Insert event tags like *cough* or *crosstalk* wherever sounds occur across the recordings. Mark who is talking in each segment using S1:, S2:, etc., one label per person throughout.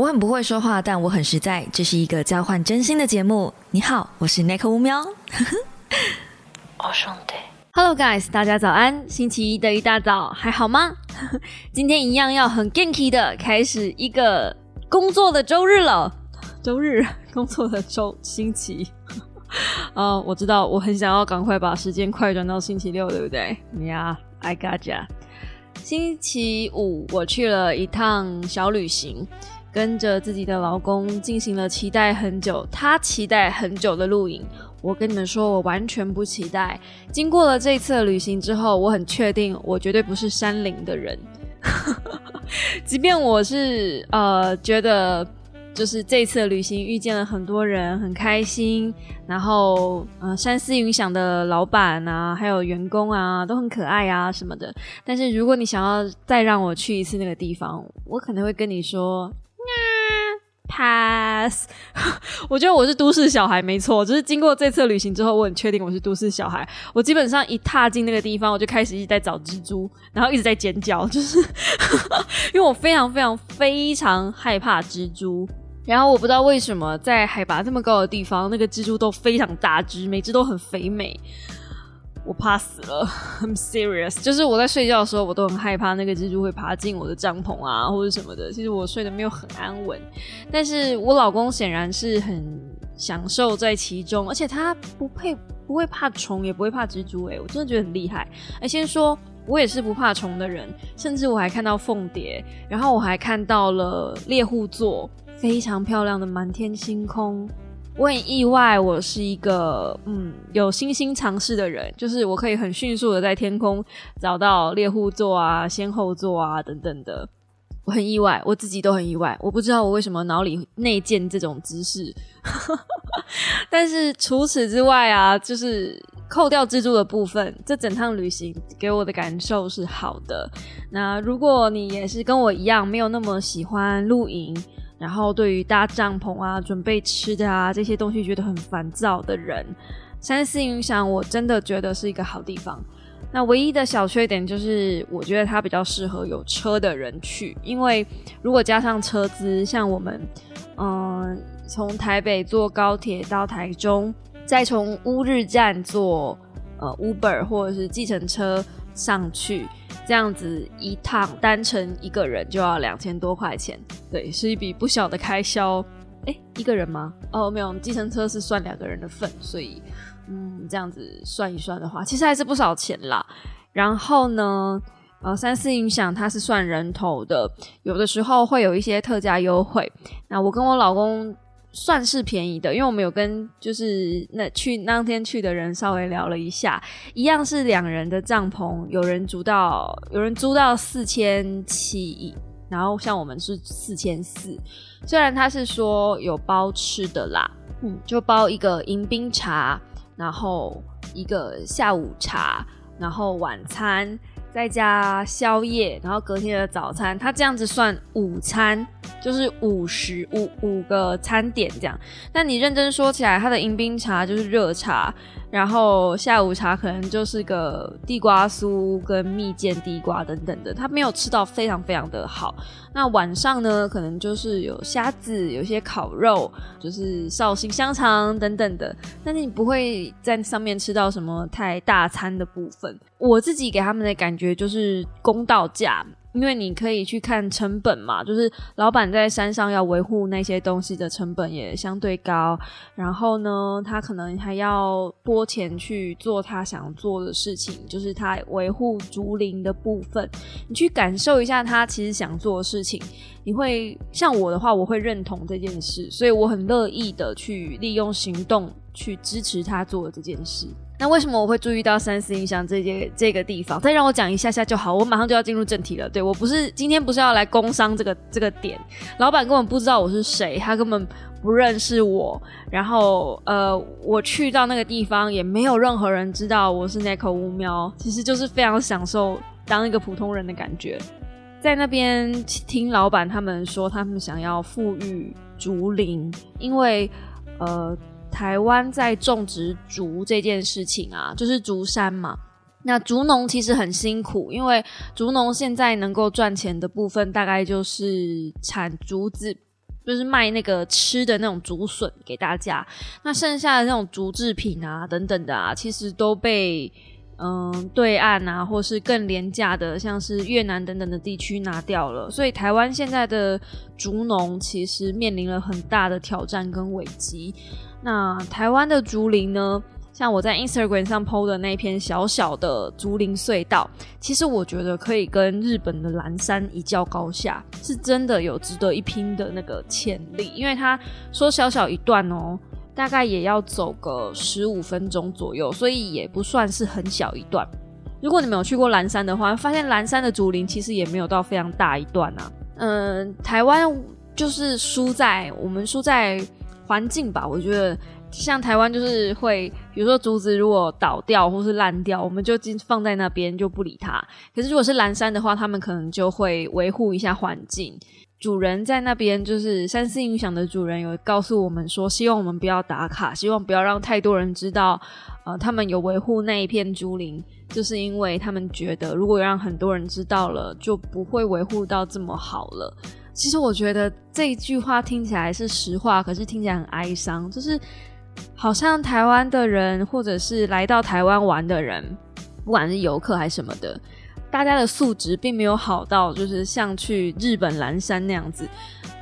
S1: 我很不会说话，但我很实在。这是一个交换真心的节目。你好，我是 Nick 乌喵。
S2: 我兄弟
S3: ，Hello guys，大家早安！星期一的一大早还好吗？*laughs* 今天一样要很 ganky 的开始一个工作的周日了。周日工作的周星期，*laughs* 哦，我知道，我很想要赶快把时间快转到星期六，对不对？Yeah，I got ya。星期五我去了一趟小旅行。跟着自己的老公进行了期待很久，他期待很久的露营。我跟你们说，我完全不期待。经过了这次旅行之后，我很确定，我绝对不是山林的人。*laughs* 即便我是呃觉得，就是这次旅行遇见了很多人，很开心。然后呃，山思云想的老板啊，还有员工啊，都很可爱啊什么的。但是如果你想要再让我去一次那个地方，我可能会跟你说。Pass，*laughs* 我觉得我是都市小孩，没错。就是经过这次旅行之后，我很确定我是都市小孩。我基本上一踏进那个地方，我就开始一直在找蜘蛛，然后一直在尖叫，就是 *laughs* 因为我非常非常非常害怕蜘蛛。然后我不知道为什么在海拔这么高的地方，那个蜘蛛都非常大只，每只都很肥美。我怕死了，*laughs* I'm serious。就是我在睡觉的时候，我都很害怕那个蜘蛛会爬进我的帐篷啊，或者什么的。其实我睡得没有很安稳，但是我老公显然是很享受在其中，而且他不配不会怕虫，也不会怕蜘蛛。哎，我真的觉得很厉害。哎，先说我也是不怕虫的人，甚至我还看到凤蝶，然后我还看到了猎户座，非常漂亮的满天星空。我很意外，我是一个嗯有新兴尝试的人，就是我可以很迅速的在天空找到猎户座啊、仙后座啊等等的。我很意外，我自己都很意外，我不知道我为什么脑里内建这种知识。*laughs* 但是除此之外啊，就是扣掉蜘蛛的部分，这整趟旅行给我的感受是好的。那如果你也是跟我一样没有那么喜欢露营，然后，对于搭帐篷啊、准备吃的啊这些东西觉得很烦躁的人，三思影响我真的觉得是一个好地方。那唯一的小缺点就是，我觉得它比较适合有车的人去，因为如果加上车资，像我们，嗯，从台北坐高铁到台中，再从乌日站坐呃 Uber 或者是计程车上去。这样子一趟单程一个人就要两千多块钱，对，是一笔不小的开销。哎，一个人吗？哦，没有，计程车是算两个人的份，所以，嗯，这样子算一算的话，其实还是不少钱啦。然后呢，呃，三四音响它是算人头的，有的时候会有一些特价优惠。那我跟我老公。算是便宜的，因为我们有跟就是那去当天去的人稍微聊了一下，一样是两人的帐篷，有人租到有人租到四千七，然后像我们是四千四，虽然他是说有包吃的啦，嗯，就包一个迎宾茶，然后一个下午茶，然后晚餐。再加宵夜，然后隔天的早餐，他这样子算午餐，就是五十五五个餐点这样。那你认真说起来，他的迎宾茶就是热茶。然后下午茶可能就是个地瓜酥跟蜜饯地瓜等等的，他没有吃到非常非常的好。那晚上呢，可能就是有虾子，有些烤肉，就是绍兴香肠等等的。但是你不会在上面吃到什么太大餐的部分。我自己给他们的感觉就是公道价。因为你可以去看成本嘛，就是老板在山上要维护那些东西的成本也相对高，然后呢，他可能还要拨钱去做他想做的事情，就是他维护竹林的部分。你去感受一下他其实想做的事情，你会像我的话，我会认同这件事，所以我很乐意的去利用行动去支持他做的这件事。那为什么我会注意到三思音响这些这个地方？再让我讲一下下就好，我马上就要进入正题了。对我不是今天不是要来工商这个这个点，老板根本不知道我是谁，他根本不认识我。然后呃，我去到那个地方也没有任何人知道我是那口乌喵，其实就是非常享受当一个普通人的感觉，在那边听老板他们说他们想要富裕竹林，因为呃。台湾在种植竹这件事情啊，就是竹山嘛。那竹农其实很辛苦，因为竹农现在能够赚钱的部分，大概就是产竹子，就是卖那个吃的那种竹笋给大家。那剩下的那种竹制品啊等等的啊，其实都被。嗯，对岸啊，或是更廉价的，像是越南等等的地区拿掉了，所以台湾现在的竹农其实面临了很大的挑战跟危机。那台湾的竹林呢？像我在 Instagram 上 PO 的那篇小小的竹林隧道，其实我觉得可以跟日本的蓝山一较高下，是真的有值得一拼的那个潜力，因为他说小小一段哦。大概也要走个十五分钟左右，所以也不算是很小一段。如果你们有去过蓝山的话，发现蓝山的竹林其实也没有到非常大一段啊。嗯，台湾就是输在我们输在环境吧。我觉得像台湾就是会，比如说竹子如果倒掉或是烂掉，我们就放在那边就不理它。可是如果是蓝山的话，他们可能就会维护一下环境。主人在那边，就是三思影响的主人有告诉我们说，希望我们不要打卡，希望不要让太多人知道，呃，他们有维护那一片竹林，就是因为他们觉得，如果让很多人知道了，就不会维护到这么好了。其实我觉得这一句话听起来是实话，可是听起来很哀伤，就是好像台湾的人，或者是来到台湾玩的人，不管是游客还是什么的。大家的素质并没有好到，就是像去日本蓝山那样子。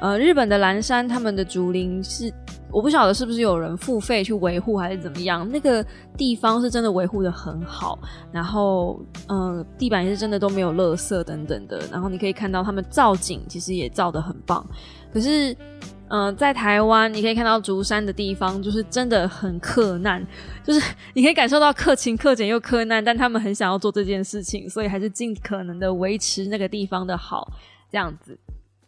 S3: 呃，日本的蓝山，他们的竹林是，我不晓得是不是有人付费去维护，还是怎么样。那个地方是真的维护的很好，然后，嗯，地板也是真的都没有垃圾等等的。然后你可以看到他们造景，其实也造的很棒。可是。嗯，在台湾你可以看到竹山的地方，就是真的很克难，就是你可以感受到克勤、克俭又克难，但他们很想要做这件事情，所以还是尽可能的维持那个地方的好这样子。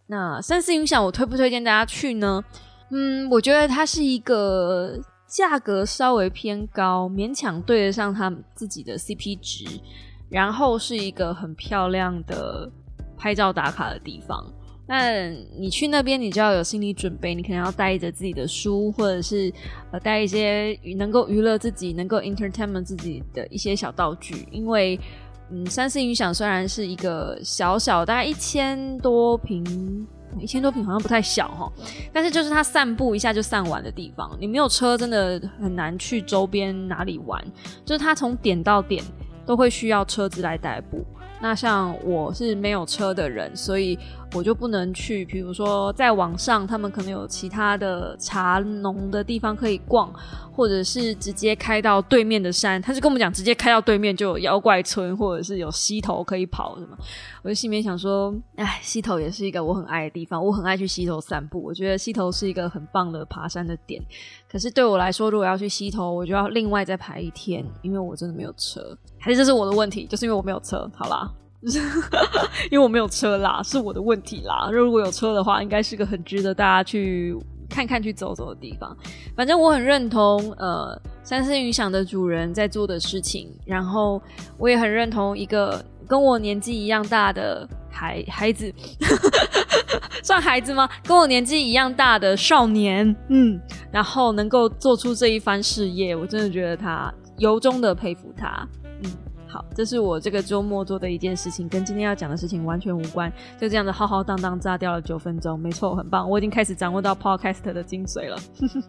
S3: 那三四影响，我推不推荐大家去呢？嗯，我觉得它是一个价格稍微偏高，勉强对得上他自己的 CP 值，然后是一个很漂亮的拍照打卡的地方。那你去那边，你就要有心理准备，你可能要带着自己的书，或者是呃带一些能够娱乐自己、能够 entertainment 自己的一些小道具。因为，嗯，三星云想虽然是一个小小大概一千多平，一千多平好像不太小哈，但是就是它散步一下就散完的地方，你没有车真的很难去周边哪里玩，就是它从点到点都会需要车子来代步。那像我是没有车的人，所以。我就不能去，比如说在网上，他们可能有其他的茶农的地方可以逛，或者是直接开到对面的山。他是跟我们讲，直接开到对面就有妖怪村，或者是有溪头可以跑，什么。我就心里面想说，哎，溪头也是一个我很爱的地方，我很爱去溪头散步。我觉得溪头是一个很棒的爬山的点。可是对我来说，如果要去溪头，我就要另外再排一天，因为我真的没有车。还是这是我的问题，就是因为我没有车。好啦。*laughs* 因为我没有车啦，是我的问题啦。如果有车的话，应该是个很值得大家去看看、去走走的地方。反正我很认同，呃，三星云想的主人在做的事情。然后我也很认同一个跟我年纪一样大的孩孩子，*laughs* 算孩子吗？跟我年纪一样大的少年，嗯，然后能够做出这一番事业，我真的觉得他由衷的佩服他，嗯。好，这是我这个周末做的一件事情，跟今天要讲的事情完全无关。就这样子浩浩荡荡炸掉了九分钟，没错，很棒。我已经开始掌握到 podcast 的精髓了，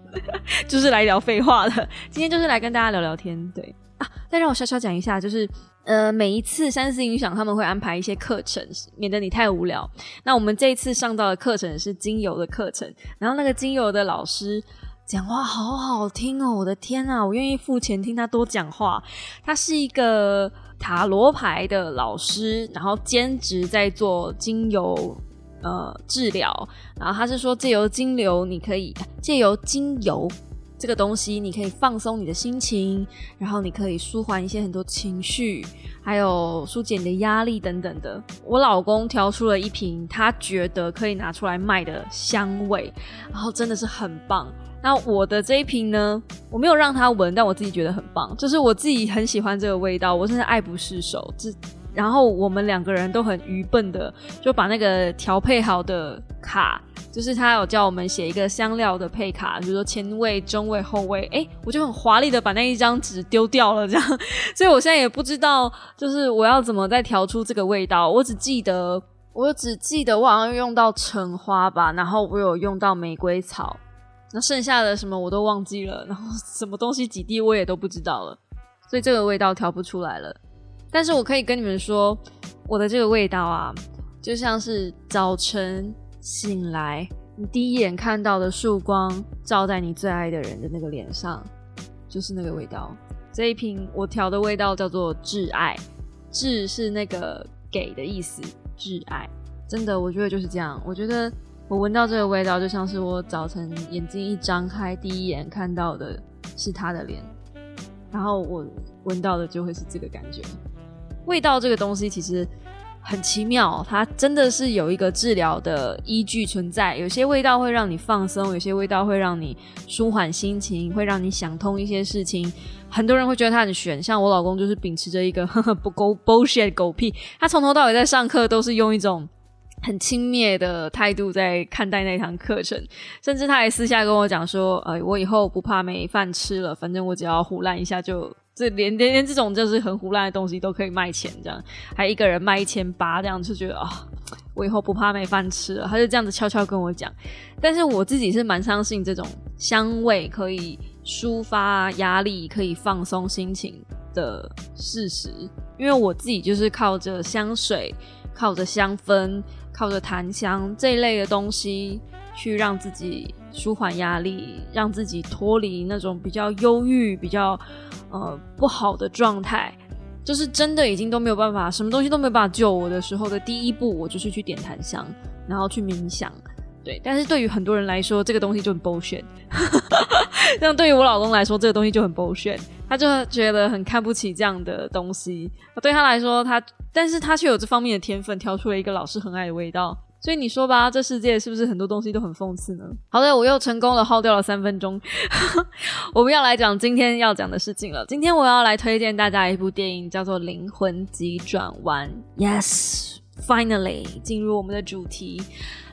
S3: *laughs* 就是来聊废话的。今天就是来跟大家聊聊天，对啊。再让我悄悄讲一下，就是呃，每一次三思影响他们会安排一些课程，免得你太无聊。那我们这一次上到的课程是精油的课程，然后那个精油的老师。讲话好好听哦！我的天啊，我愿意付钱听他多讲话。他是一个塔罗牌的老师，然后兼职在做精油呃治疗。然后他是说，借由精油，你可以借由精油这个东西，你可以放松你的心情，然后你可以舒缓一些很多情绪，还有疏解你的压力等等的。我老公调出了一瓶他觉得可以拿出来卖的香味，然后真的是很棒。那我的这一瓶呢，我没有让他闻，但我自己觉得很棒，就是我自己很喜欢这个味道，我真的爱不释手。这，然后我们两个人都很愚笨的，就把那个调配好的卡，就是他有叫我们写一个香料的配卡，比如说前味、中味、后味，哎，我就很华丽的把那一张纸丢掉了，这样，*laughs* 所以我现在也不知道，就是我要怎么再调出这个味道，我只记得。我只记得我好像用到橙花吧，然后我有用到玫瑰草，那剩下的什么我都忘记了，然后什么东西几滴我也都不知道了，所以这个味道调不出来了。但是我可以跟你们说，我的这个味道啊，就像是早晨醒来，你第一眼看到的曙光照在你最爱的人的那个脸上，就是那个味道。这一瓶我调的味道叫做挚爱，挚是那个给的意思。挚爱，真的，我觉得就是这样。我觉得我闻到这个味道，就像是我早晨眼睛一张开，第一眼看到的是他的脸，然后我闻到的就会是这个感觉。味道这个东西其实很奇妙，它真的是有一个治疗的依据存在。有些味道会让你放松，有些味道会让你舒缓心情，会让你想通一些事情。很多人会觉得他很玄，像我老公就是秉持着一个 *laughs* 不狗 bullshit 狗屁，他从头到尾在上课都是用一种很轻蔑的态度在看待那堂课程，甚至他还私下跟我讲说，呃，我以后不怕没饭吃了，反正我只要胡乱一下就，这连连连这种就是很胡乱的东西都可以卖钱，这样还一个人卖一千八，这样就觉得啊，我以后不怕没饭吃了，他就这样子悄悄跟我讲，但是我自己是蛮相信这种香味可以。抒发压力可以放松心情的事实，因为我自己就是靠着香水、靠着香氛、靠着檀香这一类的东西，去让自己舒缓压力，让自己脱离那种比较忧郁、比较呃不好的状态。就是真的已经都没有办法，什么东西都没有办法救我的时候的第一步，我就是去点檀香，然后去冥想。对，但是对于很多人来说，这个东西就很 bullshit。*laughs* 像对于我老公来说，这个东西就很 bullshit，他就觉得很看不起这样的东西。对他来说，他，但是他却有这方面的天分，挑出了一个老师很爱的味道。所以你说吧，这世界是不是很多东西都很讽刺呢？好的，我又成功的耗掉了三分钟。*laughs* 我们要来讲今天要讲的事情了。今天我要来推荐大家一部电影，叫做《灵魂急转弯》。Yes，finally 进入我们的主题。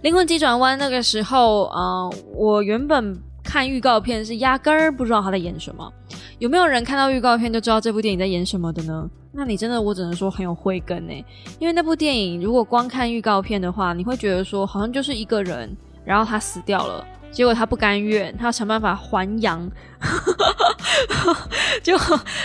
S3: 灵魂急转弯那个时候，呃，我原本看预告片是压根儿不知道他在演什么。有没有人看到预告片就知道这部电影在演什么的呢？那你真的，我只能说很有慧根呢。因为那部电影如果光看预告片的话，你会觉得说好像就是一个人，然后他死掉了，结果他不甘愿，他要想办法还阳，*laughs* 就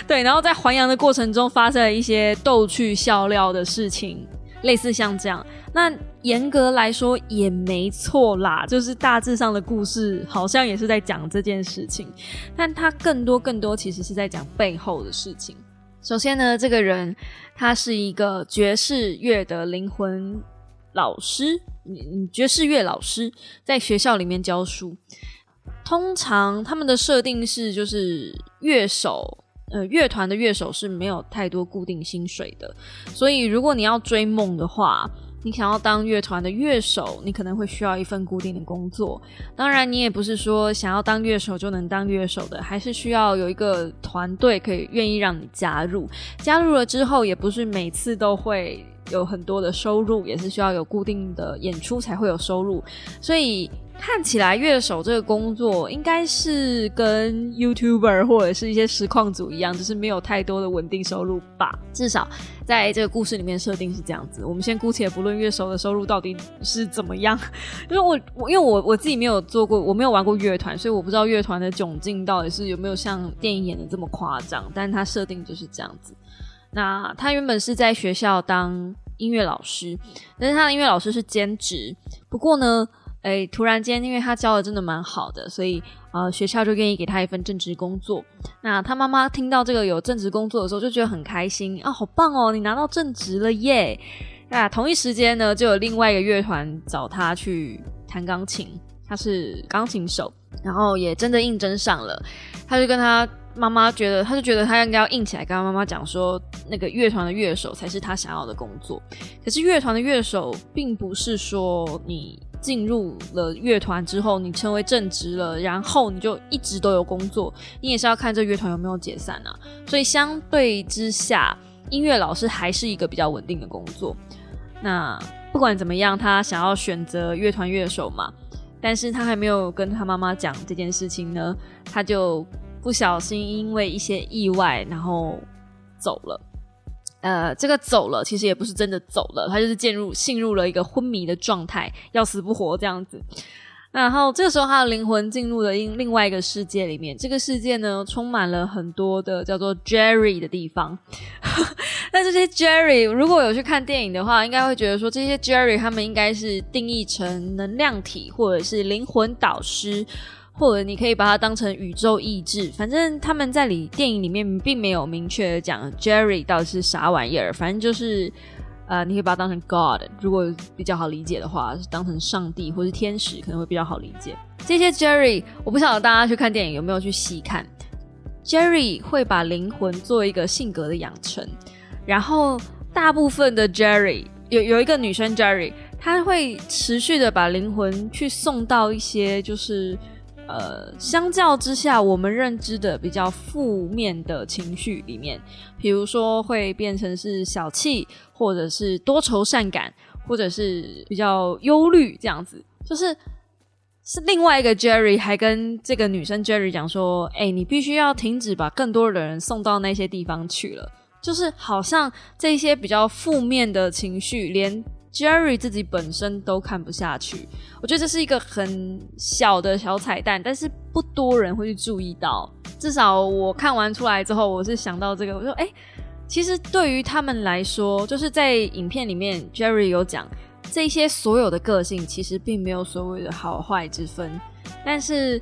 S3: 对，然后在还阳的过程中发生了一些逗趣笑料的事情。类似像这样，那严格来说也没错啦，就是大致上的故事好像也是在讲这件事情，但他更多更多其实是在讲背后的事情。首先呢，这个人他是一个爵士乐的灵魂老师，爵士乐老师在学校里面教书。通常他们的设定是就是乐手。呃，乐团的乐手是没有太多固定薪水的，所以如果你要追梦的话，你想要当乐团的乐手，你可能会需要一份固定的工作。当然，你也不是说想要当乐手就能当乐手的，还是需要有一个团队可以愿意让你加入。加入了之后，也不是每次都会有很多的收入，也是需要有固定的演出才会有收入。所以。看起来乐手这个工作应该是跟 YouTuber 或者是一些实况组一样，就是没有太多的稳定收入吧。至少在这个故事里面设定是这样子。我们先姑且不论乐手的收入到底是怎么样，*laughs* 因为我我因为我我自己没有做过，我没有玩过乐团，所以我不知道乐团的窘境到底是有没有像电影演的这么夸张。但是它设定就是这样子。那他原本是在学校当音乐老师，但是他的音乐老师是兼职。不过呢。哎，突然间，因为他教的真的蛮好的，所以呃，学校就愿意给他一份正职工作。那他妈妈听到这个有正职工作的时候，就觉得很开心啊，好棒哦，你拿到正职了耶！那同一时间呢，就有另外一个乐团找他去弹钢琴，他是钢琴手，然后也真的应征上了。他就跟他妈妈觉得，他就觉得他应该要硬起来，跟他妈妈讲说，那个乐团的乐手才是他想要的工作。可是乐团的乐手并不是说你。进入了乐团之后，你成为正职了，然后你就一直都有工作。你也是要看这乐团有没有解散啊。所以相对之下，音乐老师还是一个比较稳定的工作。那不管怎么样，他想要选择乐团乐手嘛，但是他还没有跟他妈妈讲这件事情呢，他就不小心因为一些意外，然后走了。呃，这个走了，其实也不是真的走了，他就是进入陷入了一个昏迷的状态，要死不活这样子。然后这个时候，他的灵魂进入了另另外一个世界里面。这个世界呢，充满了很多的叫做 Jerry 的地方。那这些 Jerry 如果有去看电影的话，应该会觉得说，这些 Jerry 他们应该是定义成能量体，或者是灵魂导师，或者你可以把它当成宇宙意志。反正他们在里电影里面并没有明确的讲 Jerry 到底是啥玩意儿，反正就是。呃，你可以把它当成 God，如果比较好理解的话，当成上帝或是天使可能会比较好理解。这些 Jerry，我不晓得大家去看电影有没有去细看，Jerry 会把灵魂做一个性格的养成，然后大部分的 Jerry 有有一个女生 Jerry，她会持续的把灵魂去送到一些就是。呃，相较之下，我们认知的比较负面的情绪里面，比如说会变成是小气，或者是多愁善感，或者是比较忧虑这样子，就是是另外一个 Jerry 还跟这个女生 Jerry 讲说：“哎，你必须要停止把更多的人送到那些地方去了。”就是好像这些比较负面的情绪，连。Jerry 自己本身都看不下去，我觉得这是一个很小的小彩蛋，但是不多人会去注意到。至少我看完出来之后，我是想到这个，我说：哎，其实对于他们来说，就是在影片里面，Jerry 有讲这些所有的个性其实并没有所谓的好坏之分，但是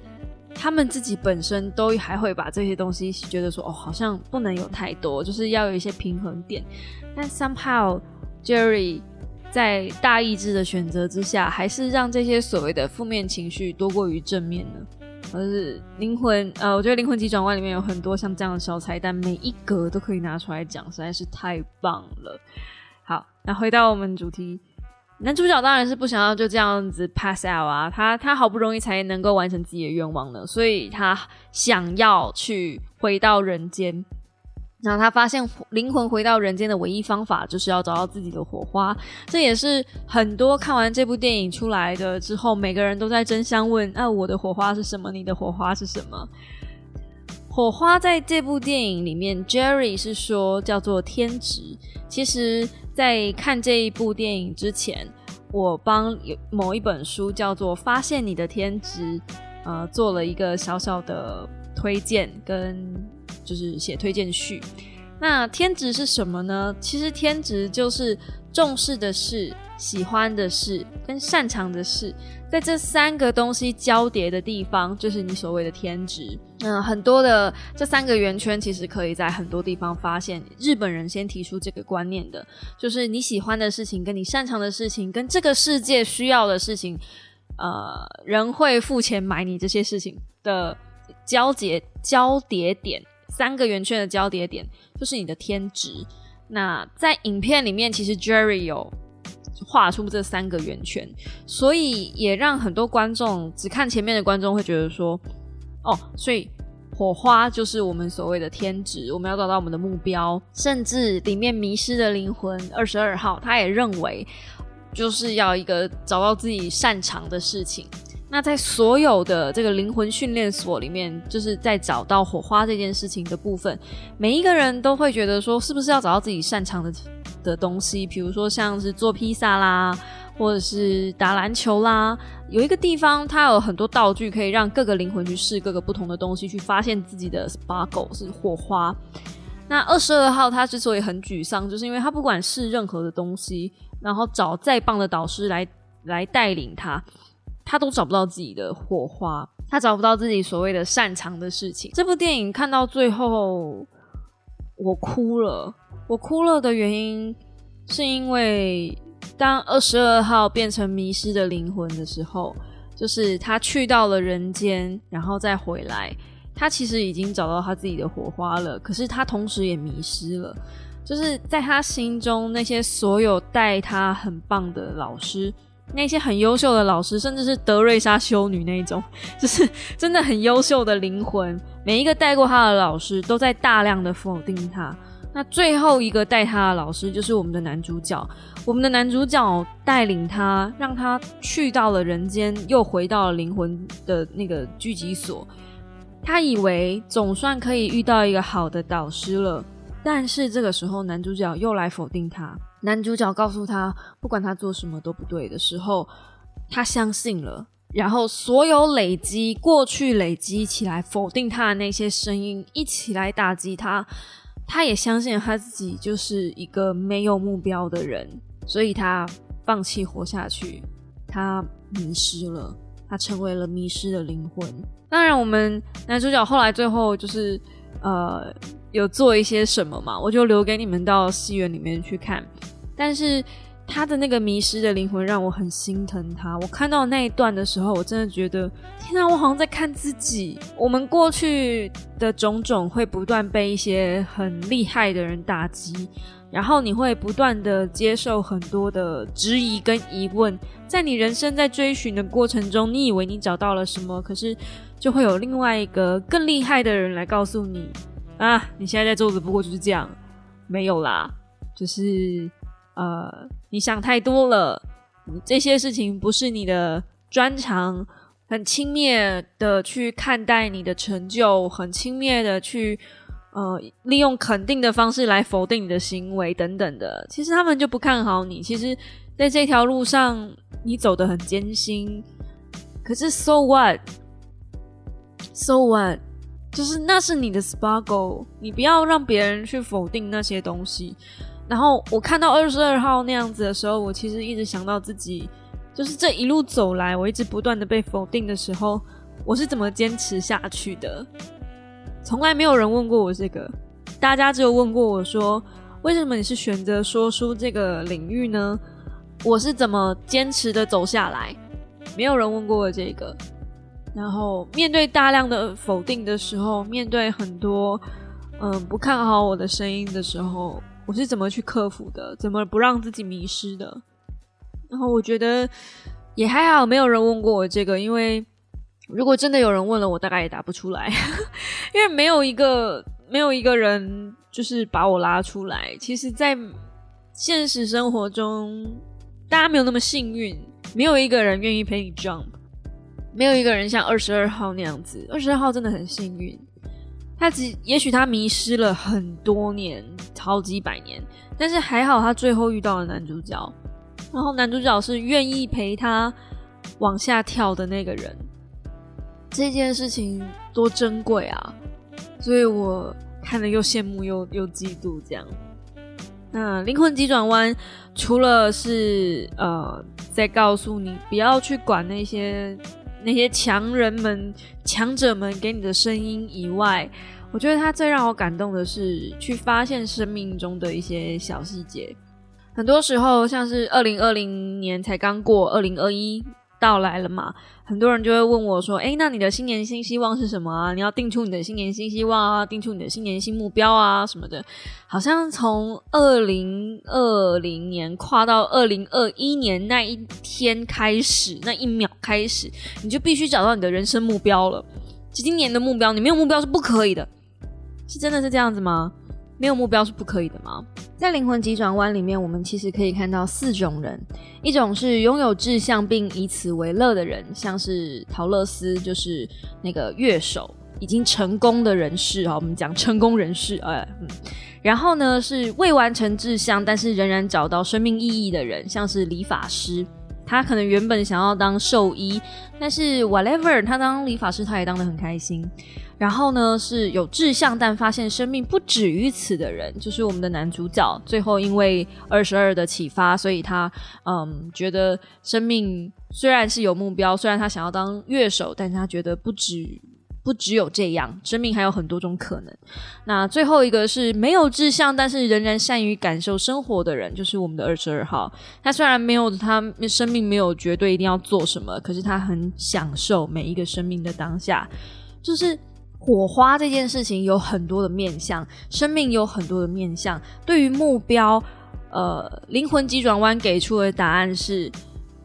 S3: 他们自己本身都还会把这些东西觉得说：哦，好像不能有太多，就是要有一些平衡点。但 somehow Jerry。在大意志的选择之下，还是让这些所谓的负面情绪多过于正面呢？而是灵魂，呃，我觉得《灵魂急转弯》里面有很多像这样的小彩蛋，每一格都可以拿出来讲，实在是太棒了。好，那回到我们主题，男主角当然是不想要就这样子 pass out 啊，他他好不容易才能够完成自己的愿望呢，所以他想要去回到人间。然后他发现灵魂回到人间的唯一方法就是要找到自己的火花，这也是很多看完这部电影出来的之后，每个人都在争相问：啊，我的火花是什么？你的火花是什么？火花在这部电影里面，Jerry 是说叫做天职。其实，在看这一部电影之前，我帮某一本书叫做《发现你的天职》，呃，做了一个小小的推荐跟。就是写推荐序。那天职是什么呢？其实天职就是重视的事、喜欢的事跟擅长的事，在这三个东西交叠的地方，就是你所谓的天职。嗯，很多的这三个圆圈，其实可以在很多地方发现。日本人先提出这个观念的，就是你喜欢的事情、跟你擅长的事情、跟这个世界需要的事情，呃，人会付钱买你这些事情的交结交叠点。三个圆圈的交叠点就是你的天职。那在影片里面，其实 Jerry 有画出这三个圆圈，所以也让很多观众只看前面的观众会觉得说：“哦，所以火花就是我们所谓的天职，我们要找到我们的目标。”甚至里面迷失的灵魂二十二号，他也认为就是要一个找到自己擅长的事情。那在所有的这个灵魂训练所里面，就是在找到火花这件事情的部分，每一个人都会觉得说，是不是要找到自己擅长的的东西？比如说像是做披萨啦，或者是打篮球啦，有一个地方它有很多道具，可以让各个灵魂去试各个不同的东西，去发现自己的 sparkle 是火花。那二十二号他之所以很沮丧，就是因为他不管试任何的东西，然后找再棒的导师来来带领他。他都找不到自己的火花，他找不到自己所谓的擅长的事情。这部电影看到最后，我哭了。我哭了的原因，是因为当二十二号变成迷失的灵魂的时候，就是他去到了人间，然后再回来，他其实已经找到他自己的火花了。可是他同时也迷失了，就是在他心中那些所有带他很棒的老师。那些很优秀的老师，甚至是德瑞莎修女那种，*laughs* 就是真的很优秀的灵魂。每一个带过他的老师，都在大量的否定他。那最后一个带他的老师，就是我们的男主角。我们的男主角带领他，让他去到了人间，又回到了灵魂的那个聚集所。他以为总算可以遇到一个好的导师了，但是这个时候，男主角又来否定他。男主角告诉他，不管他做什么都不对的时候，他相信了。然后，所有累积过去累积起来否定他的那些声音，一起来打击他。他也相信他自己就是一个没有目标的人，所以他放弃活下去。他迷失了，他成为了迷失的灵魂。当然，我们男主角后来最后就是呃有做一些什么嘛，我就留给你们到戏院里面去看。但是。他的那个迷失的灵魂让我很心疼他。我看到那一段的时候，我真的觉得，天啊，我好像在看自己。我们过去的种种会不断被一些很厉害的人打击，然后你会不断的接受很多的质疑跟疑问。在你人生在追寻的过程中，你以为你找到了什么，可是就会有另外一个更厉害的人来告诉你：啊，你现在在做的不过就是这样，没有啦，就是。呃，你想太多了，这些事情不是你的专长，很轻蔑的去看待你的成就，很轻蔑的去呃利用肯定的方式来否定你的行为等等的。其实他们就不看好你。其实，在这条路上你走得很艰辛，可是 so what？so what？就是那是你的 sparkle，你不要让别人去否定那些东西。然后我看到二十二号那样子的时候，我其实一直想到自己，就是这一路走来，我一直不断的被否定的时候，我是怎么坚持下去的？从来没有人问过我这个，大家只有问过我说，为什么你是选择说书这个领域呢？我是怎么坚持的走下来？没有人问过我这个。然后面对大量的否定的时候，面对很多嗯不看好我的声音的时候。我是怎么去克服的？怎么不让自己迷失的？然后我觉得也还好，没有人问过我这个，因为如果真的有人问了，我大概也答不出来，*laughs* 因为没有一个没有一个人就是把我拉出来。其实，在现实生活中，大家没有那么幸运，没有一个人愿意陪你 jump，没有一个人像二十二号那样子。二十二号真的很幸运。他只也许他迷失了很多年，好几百年，但是还好他最后遇到了男主角，然后男主角是愿意陪他往下跳的那个人，这件事情多珍贵啊！所以我看了又羡慕又又嫉妒这样。那灵魂急转弯除了是呃在告诉你不要去管那些。那些强人们、强者们给你的声音以外，我觉得他最让我感动的是去发现生命中的一些小细节。很多时候，像是二零二零年才刚过，二零二一。到来了嘛？很多人就会问我说：“哎，那你的新年新希望是什么啊？你要定出你的新年新希望啊，定出你的新年新目标啊什么的。”好像从二零二零年跨到二零二一年那一天开始，那一秒开始，你就必须找到你的人生目标了。今年的目标，你没有目标是不可以的。是真的是这样子吗？没有目标是不可以的吗？在灵魂急转弯里面，我们其实可以看到四种人：一种是拥有志向并以此为乐的人，像是陶乐斯，就是那个乐手，已经成功的人士啊。我们讲成功人士，哎，嗯。然后呢，是未完成志向但是仍然找到生命意义的人，像是理发师，他可能原本想要当兽医，但是 whatever，他当理发师他也当得很开心。然后呢，是有志向但发现生命不止于此的人，就是我们的男主角。最后因为二十二的启发，所以他嗯觉得生命虽然是有目标，虽然他想要当乐手，但是他觉得不止不只有这样，生命还有很多种可能。那最后一个是没有志向，但是仍然善于感受生活的人，就是我们的二十二号。他虽然没有他生命没有绝对一定要做什么，可是他很享受每一个生命的当下，就是。火花这件事情有很多的面向，生命有很多的面向。对于目标，呃，灵魂急转弯给出的答案是：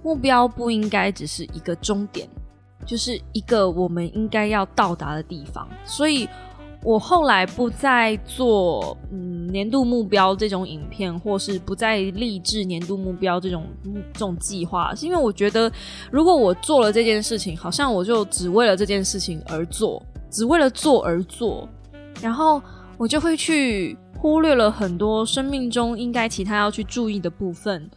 S3: 目标不应该只是一个终点，就是一个我们应该要到达的地方。所以我后来不再做嗯年度目标这种影片，或是不再励志年度目标这种这种计划，是因为我觉得，如果我做了这件事情，好像我就只为了这件事情而做。只为了做而做，然后我就会去忽略了很多生命中应该其他要去注意的部分。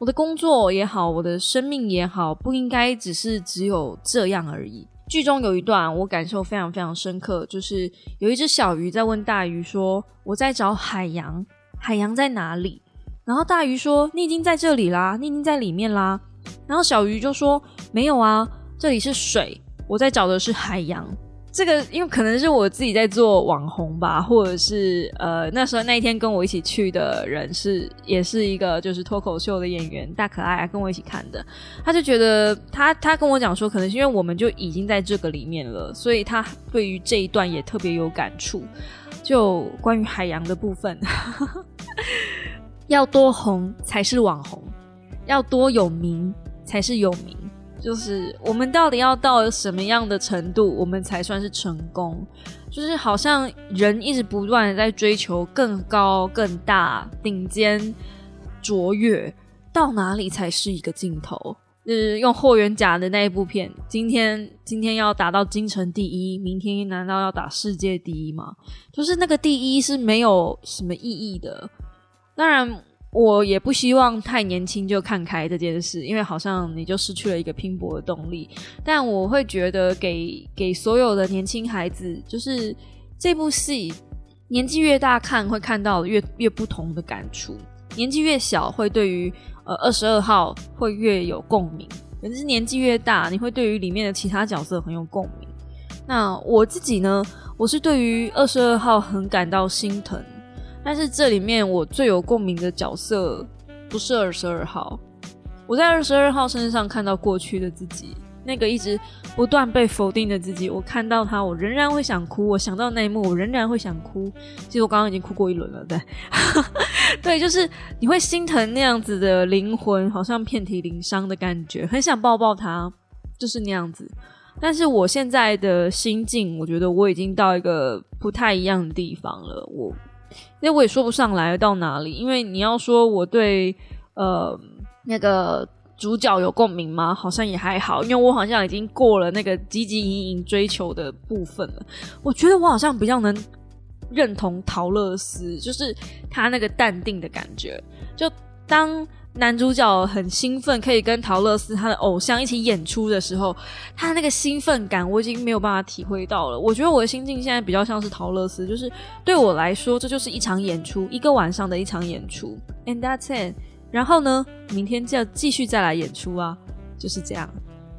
S3: 我的工作也好，我的生命也好，不应该只是只有这样而已。剧中有一段我感受非常非常深刻，就是有一只小鱼在问大鱼说：“我在找海洋，海洋在哪里？”然后大鱼说：“你已经在这里啦，你已经在里面啦。”然后小鱼就说：“没有啊，这里是水，我在找的是海洋。”这个因为可能是我自己在做网红吧，或者是呃那时候那一天跟我一起去的人是也是一个就是脱口秀的演员大可爱跟我一起看的，他就觉得他他跟我讲说，可能是因为我们就已经在这个里面了，所以他对于这一段也特别有感触。就关于海洋的部分，*laughs* 要多红才是网红，要多有名才是有名。就是我们到底要到什么样的程度，我们才算是成功？就是好像人一直不断的在追求更高、更大、顶尖、卓越，到哪里才是一个尽头？就是用霍元甲的那一部片，今天今天要打到京城第一，明天难道要打世界第一吗？就是那个第一是没有什么意义的。当然。我也不希望太年轻就看开这件事，因为好像你就失去了一个拼搏的动力。但我会觉得，给给所有的年轻孩子，就是这部戏年纪越大看，会看到越越不同的感触；年纪越小，会对于呃二十二号会越有共鸣。可是年纪越大，你会对于里面的其他角色很有共鸣。那我自己呢，我是对于二十二号很感到心疼。但是这里面我最有共鸣的角色不是二十二号，我在二十二号身上看到过去的自己，那个一直不断被否定的自己。我看到他，我仍然会想哭。我想到那一幕，我仍然会想哭。其实我刚刚已经哭过一轮了，对，*laughs* 对，就是你会心疼那样子的灵魂，好像遍体鳞伤的感觉，很想抱抱他，就是那样子。但是我现在的心境，我觉得我已经到一个不太一样的地方了，我。因为我也说不上来到哪里，因为你要说我对呃那个主角有共鸣吗？好像也还好，因为我好像已经过了那个汲汲营营追求的部分了。我觉得我好像比较能认同陶乐斯，就是他那个淡定的感觉，就当。男主角很兴奋，可以跟陶乐斯他的偶像一起演出的时候，他那个兴奋感我已经没有办法体会到了。我觉得我的心境现在比较像是陶乐斯，就是对我来说，这就是一场演出，一个晚上的一场演出，and that's it。然后呢，明天就要继续再来演出啊，就是这样，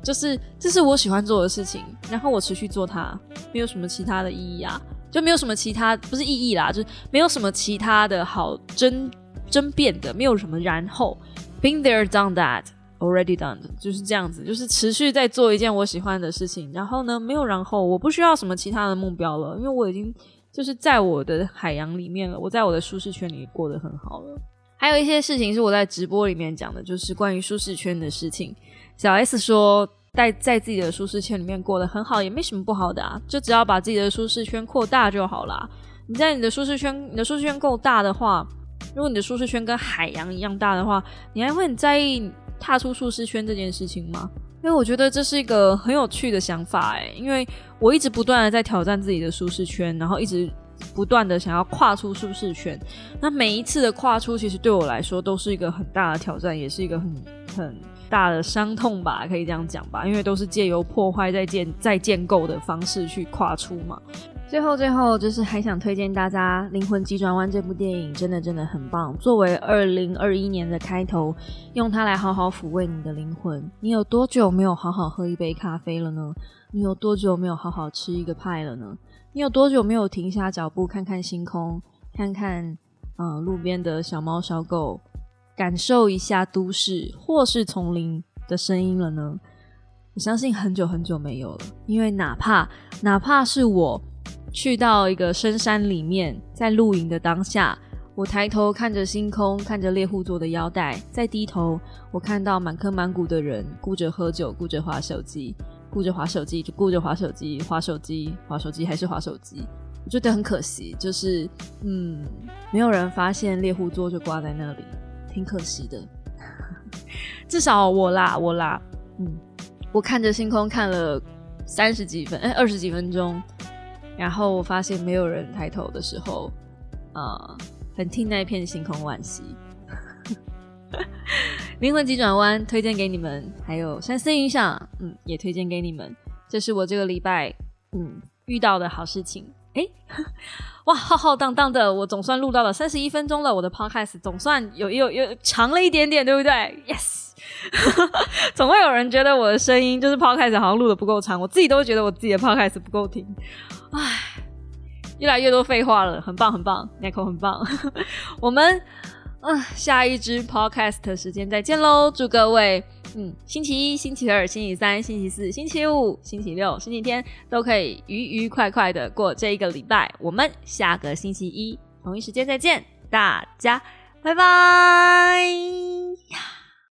S3: 就是这是我喜欢做的事情，然后我持续做它，没有什么其他的意义啊，就没有什么其他不是意义啦，就是没有什么其他的好争。争辩的没有什么，然后 been there done that already done 就是这样子，就是持续在做一件我喜欢的事情。然后呢，没有然后，我不需要什么其他的目标了，因为我已经就是在我的海洋里面了，我在我的舒适圈里过得很好了。还有一些事情是我在直播里面讲的，就是关于舒适圈的事情。小 S 说，在在自己的舒适圈里面过得很好，也没什么不好的啊，就只要把自己的舒适圈扩大就好啦。你在你的舒适圈，你的舒适圈够大的话。如果你的舒适圈跟海洋一样大的话，你还会很在意踏出舒适圈这件事情吗？因为我觉得这是一个很有趣的想法诶，因为我一直不断的在挑战自己的舒适圈，然后一直不断的想要跨出舒适圈。那每一次的跨出，其实对我来说都是一个很大的挑战，也是一个很很大的伤痛吧，可以这样讲吧，因为都是借由破坏再建再建构的方式去跨出嘛。最后，最后就是还想推荐大家《灵魂急转弯》这部电影，真的真的很棒。作为二零二一年的开头，用它来好好抚慰你的灵魂。你有多久没有好好喝一杯咖啡了呢？你有多久没有好好吃一个派了呢？你有多久没有停下脚步看看星空，看看嗯路边的小猫小狗，感受一下都市或是丛林的声音了呢？我相信很久很久没有了，因为哪怕哪怕是我。去到一个深山里面，在露营的当下，我抬头看着星空，看着猎户座的腰带，再低头，我看到满坑满谷的人，顾着喝酒，顾着划手机，顾着划手机，就顾着划手机，划手机，划手机，还是划手机。我觉得很可惜，就是嗯，没有人发现猎户座就挂在那里，挺可惜的。*laughs* 至少我啦，我啦，嗯，我看着星空看了三十几分，哎，二十几分钟。然后我发现没有人抬头的时候，啊，很替那一片星空惋惜。*laughs* 灵魂急转弯推荐给你们，还有三思影响，嗯，也推荐给你们。这是我这个礼拜嗯遇到的好事情。哎，*laughs* 哇，浩浩荡荡的，我总算录到了三十一分钟了。我的 podcast 总算有有有长了一点点，对不对？Yes，*laughs* 总会有人觉得我的声音就是 podcast 好像录的不够长，我自己都觉得我自己的 podcast 不够听。唉，越来越多废话了，很棒很棒，Nico 很棒。*laughs* 我们嗯下一支 podcast 时间再见喽，祝各位。嗯，星期一、星期二、星期三、星期四、星期五、星期六、星期天都可以愉愉快快的过这一个礼拜。我们下个星期一同一时间再见，大家拜拜。